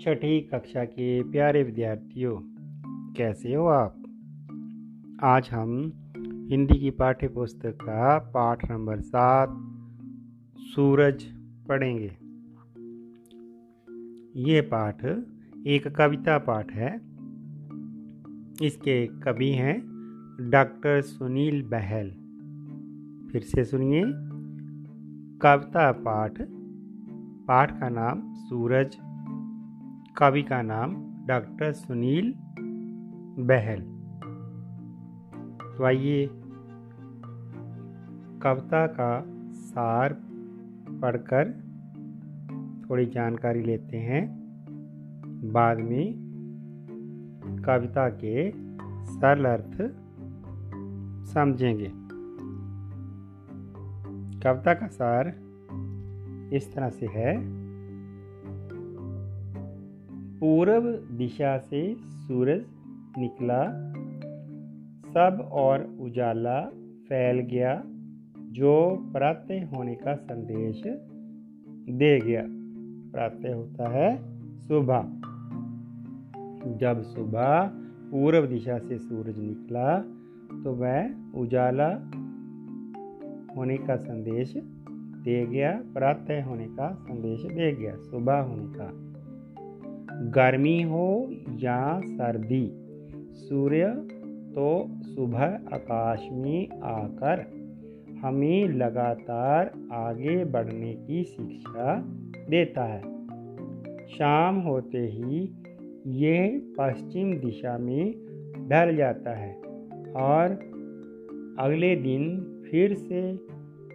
छठी कक्षा के प्यारे विद्यार्थियों, कैसे हो आप? आज हम हिंदी की पाठ्य पुस्तक का पाठ नंबर सात, सूरज पढ़ेंगे। ये पाठ एक कविता पाठ है। इसके कवि हैं डॉक्टर सुनील बहल। फिर से सुनिए। कविता पाठ पाठ का नाम सूरज कवि का नाम डॉक्टर सुनील बहल। तो आइए, कविता का सार पढ़कर थोड़ी जानकारी लेते हैं। बाद में कविता के सरल अर्थ समझेंगे। कविता का सार इस तरह से है। पूर्व दिशा से सूरज निकला, सब और उजाला फैल गया, जो प्रातः होने का संदेश दे गया। प्रातः होता है सुबह। जब सुबह पूर्व दिशा से सूरज निकला तो वह उजाला होने का संदेश दे गया प्रातः होने का संदेश दे गया, सुबह होने का। गर्मी हो या सर्दी, सूर्य तो सुबह आकाश में आकर हमें लगातार आगे बढ़ने की शिक्षा देता है। शाम होते ही यह पश्चिम दिशा में ढल जाता है और अगले दिन फिर से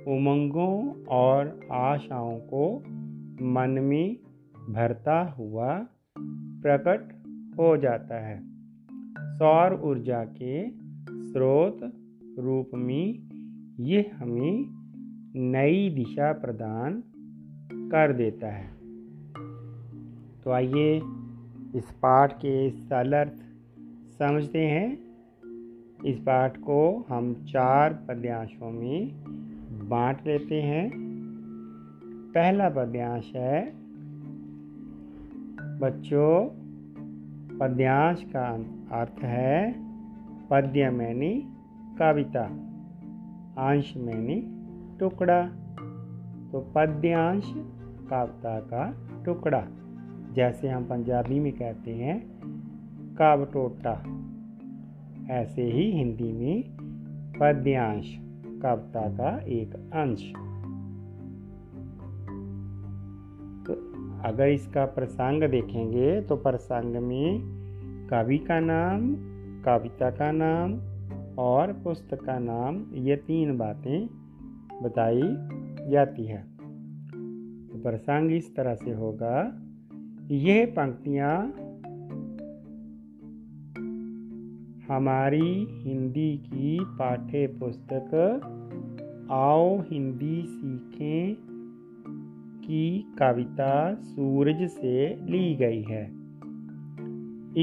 उमंगों और आशाओं को मन में भरता हुआ प्रकट हो जाता है। सौर ऊर्जा के स्रोत रूप में ये हमें नई दिशा प्रदान कर देता है। तो आइए इस पाठ के सरल अर्थ समझते हैं। इस पाठ को हम चार पद्यांशों में बांट लेते हैं। पहला पद्यांश है बच्चों, पद्यांश का अर्थ है पद्य मैनी कविता अंश मैनी टुकड़ा। तो पद्यांश कविता का टुकड़ा, जैसे हम पंजाबी में कहते हैं, कावटोटा। ऐसे ही हिंदी में पद्यांश कविता का एक अंश। अगर इसका प्रसंग देखेंगे तो प्रसंग में कवि का नाम, कविता का नाम और पुस्तक का नाम ये तीन बातें बताई जाती है। तो प्रसंग इस तरह से होगा। यह पंक्तियाँ हमारी हिंदी की पाठ्य पुस्तक आओ हिंदी सीखें की कविता सूरज से ली गई है।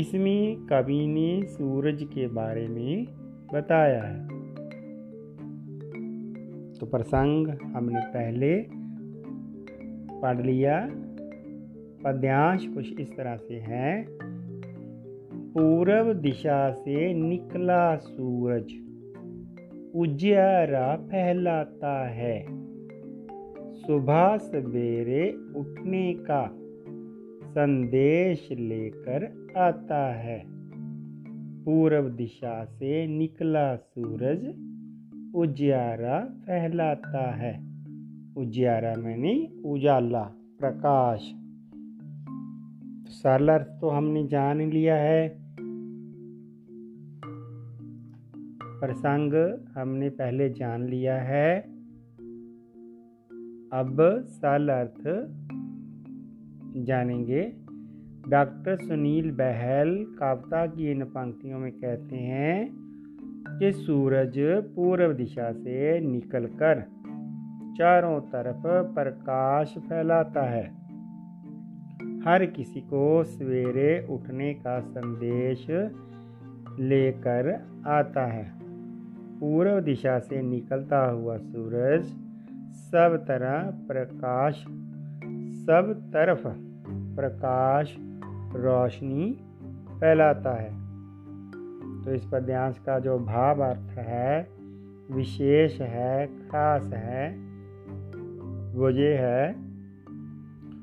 इसमें कवि ने सूरज के बारे में बताया है। तो प्रसंग हमने पहले पढ़ लिया। पद्यांश कुछ इस तरह से है। पूर्व दिशा से निकला सूरज, उजियारा फैलाता है। सुबह सवेरे उठने का संदेश लेकर आता है। पूर्व दिशा से निकला सूरज, उजियारा फैलाता है। उजियारा मैंने उजाला, प्रकाश। सरल अर्थ तो हमने जान लिया है। प्रसंग हमने पहले जान लिया है। अब सरल अर्थ जानेंगे। डॉक्टर सुनील बहल कविता की इन पंक्तियों में कहते हैं कि सूरज पूर्व दिशा से निकलकर चारों तरफ़ प्रकाश फैलाता है। हर किसी को सवेरे उठने का संदेश लेकर आता है। पूर्व दिशा से निकलता हुआ सूरज सब तरह प्रकाश, सब तरफ़ प्रकाश, रोशनी फैलाता है। तो इस पद्यांश का जो भाव अर्थ है, विशेष है, खास है, वो ये है,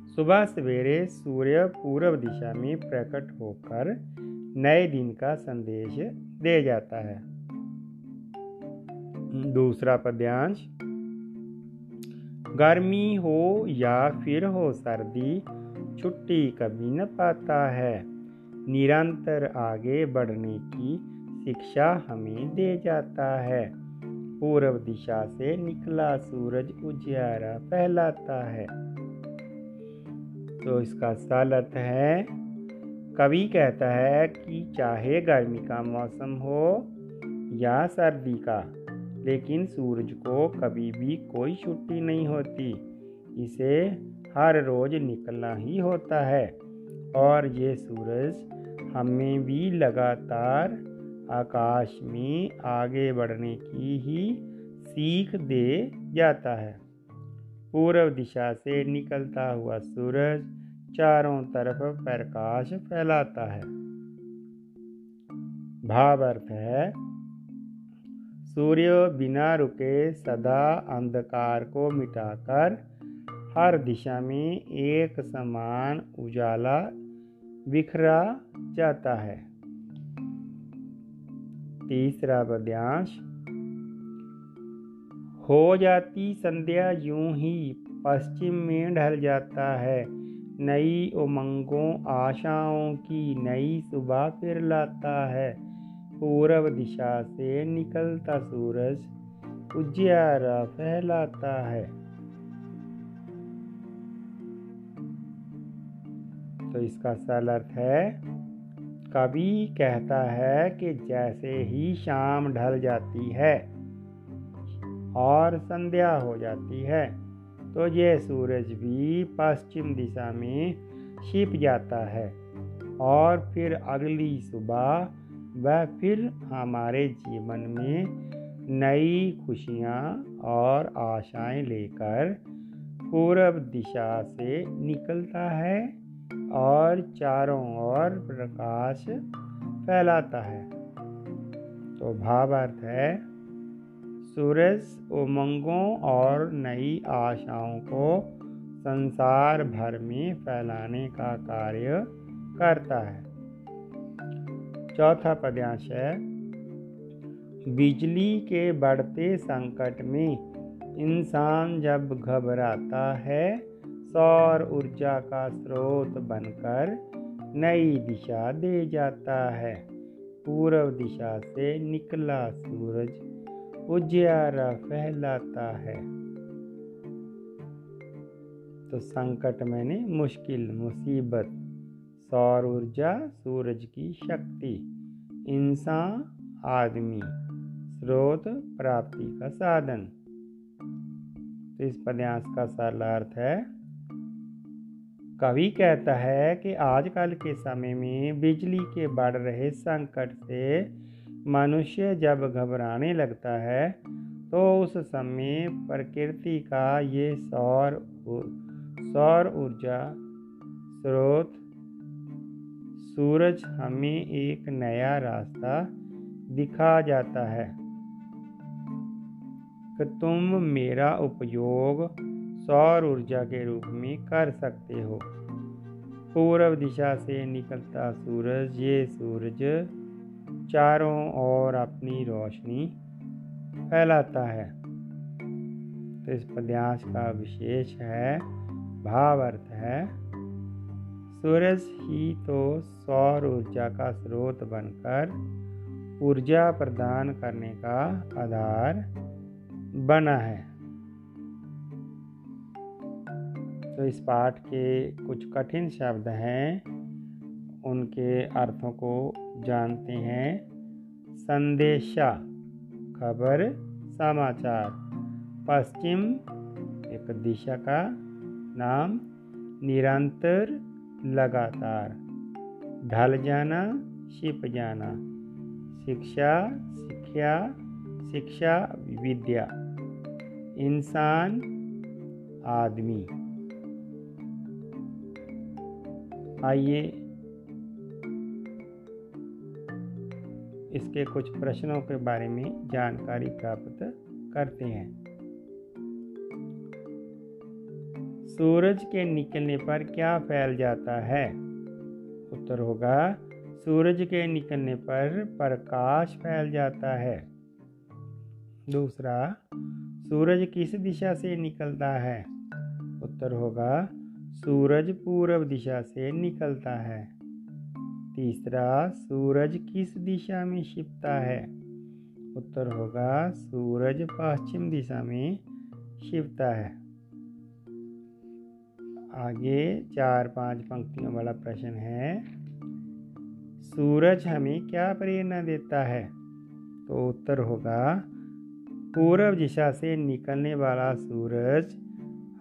सुबह सवेरे सूर्य पूर्व दिशा में प्रकट होकर नए दिन का संदेश दे जाता है। दूसरा पद्यांश गर्मी हो या फिर हो सर्दी, छुट्टी कभी न पाता है। निरंतर आगे बढ़ने की शिक्षा हमें दे जाता है। पूर्व दिशा से निकला सूरज उजियारा फैलाता है। तो इसका सल अर्थ है, कवि कहता है कि चाहे गर्मी का मौसम हो या सर्दी का लेकिन सूरज को कभी भी कोई छुट्टी नहीं होती। इसे हर रोज निकलना ही होता है। और ये सूरज हमें भी लगातार आकाश में आगे बढ़ने की ही सीख दे जाता है। पूर्व दिशा से निकलता हुआ सूरज चारों तरफ़ प्रकाश फैलाता है। भाव अर्थ है सूर्य बिना रुके सदा अंधकार को मिटाकर हर दिशा में एक समान उजाला बिखरा जाता है। तीसरा पद्यांश, हो जाती संध्या यूँ ही पश्चिम में ढल जाता है। नई उमंगों, आशाओं की नई सुबह फिर लाता है। पूर्व दिशा से निकलता सूरज उजियारा फैलाता है। तो इसका सरल अर्थ है, कवि कहता है कि जैसे ही शाम ढल जाती है और संध्या हो जाती है तो ये सूरज भी पश्चिम दिशा में छिप जाता है और फिर अगली सुबह वह फिर हमारे जीवन में नई खुशियाँ और आशाएँ लेकर पूर्व दिशा से निकलता है और चारों ओर प्रकाश फैलाता है। तो भावार्थ है, सूरज उमंगों और नई आशाओं को संसार भर में फैलाने का कार्य करता है। चौथा पद्यांश है। बिजली के बढ़ते संकट में इंसान जब घबराता है, सौर ऊर्जा का स्रोत बनकर नई दिशा दे जाता है। पूर्व दिशा से निकला सूरज उजियारा फैलाता है। तो संकट मैंने मुश्किल, मुसीबत सौर ऊर्जा सूरज की शक्ति, इंसान, आदमी, स्रोत प्राप्ति का साधन। तो इस पद्यांश का सरल अर्थ है, कवि कहता है कि आजकल के समय में बिजली के बढ़ रहे संकट से मनुष्य जब घबराने लगता है तो उस समय प्रकृति का ये सौर सौर ऊर्जा स्रोत सूरज हमें एक नया रास्ता दिखा जाता है। कि तुम मेरा उपयोग सौर ऊर्जा के रूप में कर सकते हो। पूर्व दिशा से निकलता सूरज, ये सूरज चारों ओर अपनी रोशनी फैलाता है। तो इस पद्यांश का विशेष है भाव अर्थ है सूरज ही तो सौर ऊर्जा का स्रोत बनकर ऊर्जा प्रदान करने का आधार बना है। तो इस पाठ के कुछ कठिन शब्द हैं। उनके अर्थों को जानते हैं। संदेशा, खबर, समाचार। पश्चिम, एक दिशा का नाम। निरंतर लगातार। ढल जाना छिप जाना। शिक्षा शिक्षा शिक्षा, विद्या। इंसान, आदमी। आइए इसके कुछ प्रश्नों के बारे में जानकारी प्राप्त करते हैं। सूरज के निकलने पर क्या फैल जाता है? उत्तर होगा, सूरज के निकलने पर प्रकाश फैल जाता है। दूसरा, सूरज किस दिशा से निकलता है? उत्तर होगा, सूरज पूर्व दिशा से निकलता है। तीसरा, सूरज किस दिशा में छिपता है? उत्तर होगा, सूरज पश्चिम दिशा में छिपता है। आगे चार पाँच पंक्तियों वाला प्रश्न है, सूरज हमें क्या प्रेरणा देता है? तो उत्तर होगा, पूर्व दिशा से निकलने वाला सूरज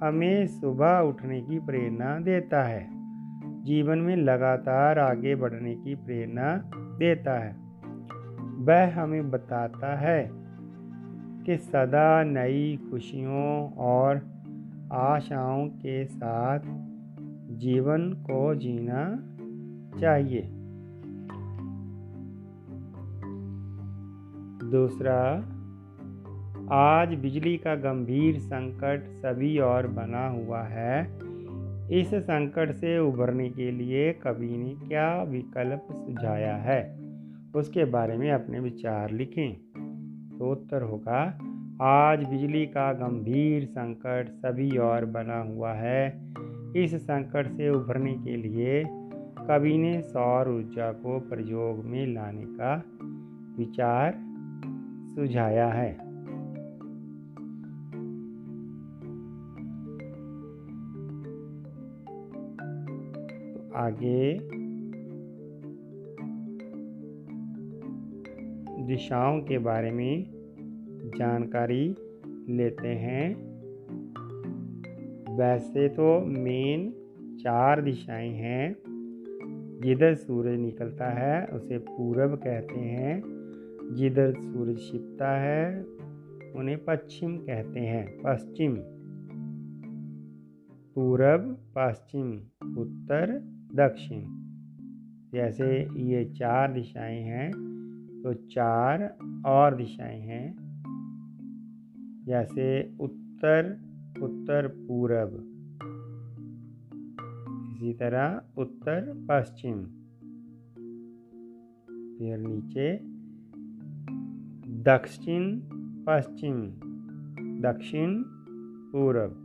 हमें सुबह उठने की प्रेरणा देता है, जीवन में लगातार आगे बढ़ने की प्रेरणा देता है। वह हमें बताता है कि सदा नई खुशियों और आशाओं के साथ जीवन को जीना चाहिए। दूसरा, आज बिजली का गंभीर संकट सभी और बना हुआ है। इस संकट से उभरने के लिए कवि ने क्या विकल्प सुझाया है? उसके बारे में अपने विचार लिखें। तो उत्तर होगा आज बिजली का गंभीर संकट सभी और बना हुआ है। इस संकट से उभरने के लिए कवि ने सौर ऊर्जा को प्रयोग में लाने का विचार सुझाया है। तो आगे दिशाओं के बारे में जानकारी लेते हैं। वैसे तो मेन चार दिशाएँ हैं। जिधर सूरज निकलता है, उसे पूरब कहते हैं। जिधर सूरज छिपता है, उन्हें पश्चिम कहते हैं। पश्चिम। पूरब, पश्चिम, उत्तर, दक्षिण। जैसे ये चार दिशाएँ हैं तो चार और दिशाएँ हैं। जैसे उत्तर उत्तर पूरब। इसी तरह उत्तर, पश्चिम। फिर नीचे, दक्षिण, पश्चिम। दक्षिण, पूरब।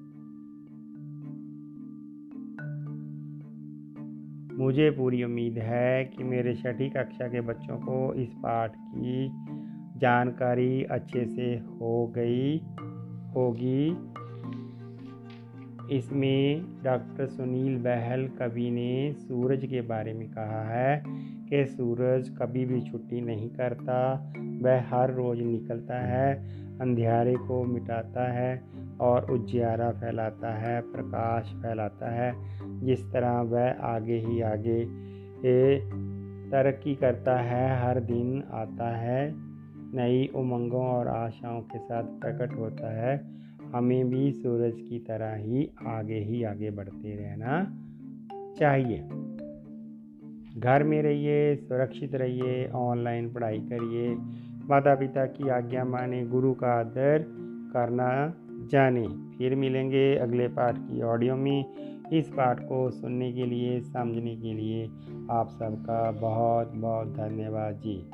मुझे पूरी उम्मीद है कि मेरे छठी कक्षा के बच्चों को इस पाठ की जानकारी अच्छे से हो गई होगी। इसमें डॉक्टर सुनील बहल कवि ने सूरज के बारे में कहा है कि सूरज कभी भी छुट्टी नहीं करता, वह हर रोज़ निकलता है अंधेरे को मिटाता है और उजियारा फैलाता है, प्रकाश फैलाता है, जिस तरह वह आगे ही आगे तरक्की करता है, हर दिन आता है। नई उमंगों और आशाओं के साथ प्रकट होता है। हमें भी सूरज की तरह ही आगे ही आगे बढ़ते रहना चाहिए। घर में रहिए, सुरक्षित रहिए, ऑनलाइन पढ़ाई करिए। माता पिता की आज्ञा माने, गुरु का आदर करना जाने। फिर मिलेंगे अगले पाठ की ऑडियो में। इस पाठ को सुनने के लिए, समझने के लिए आप सबका बहुत बहुत धन्यवाद जी।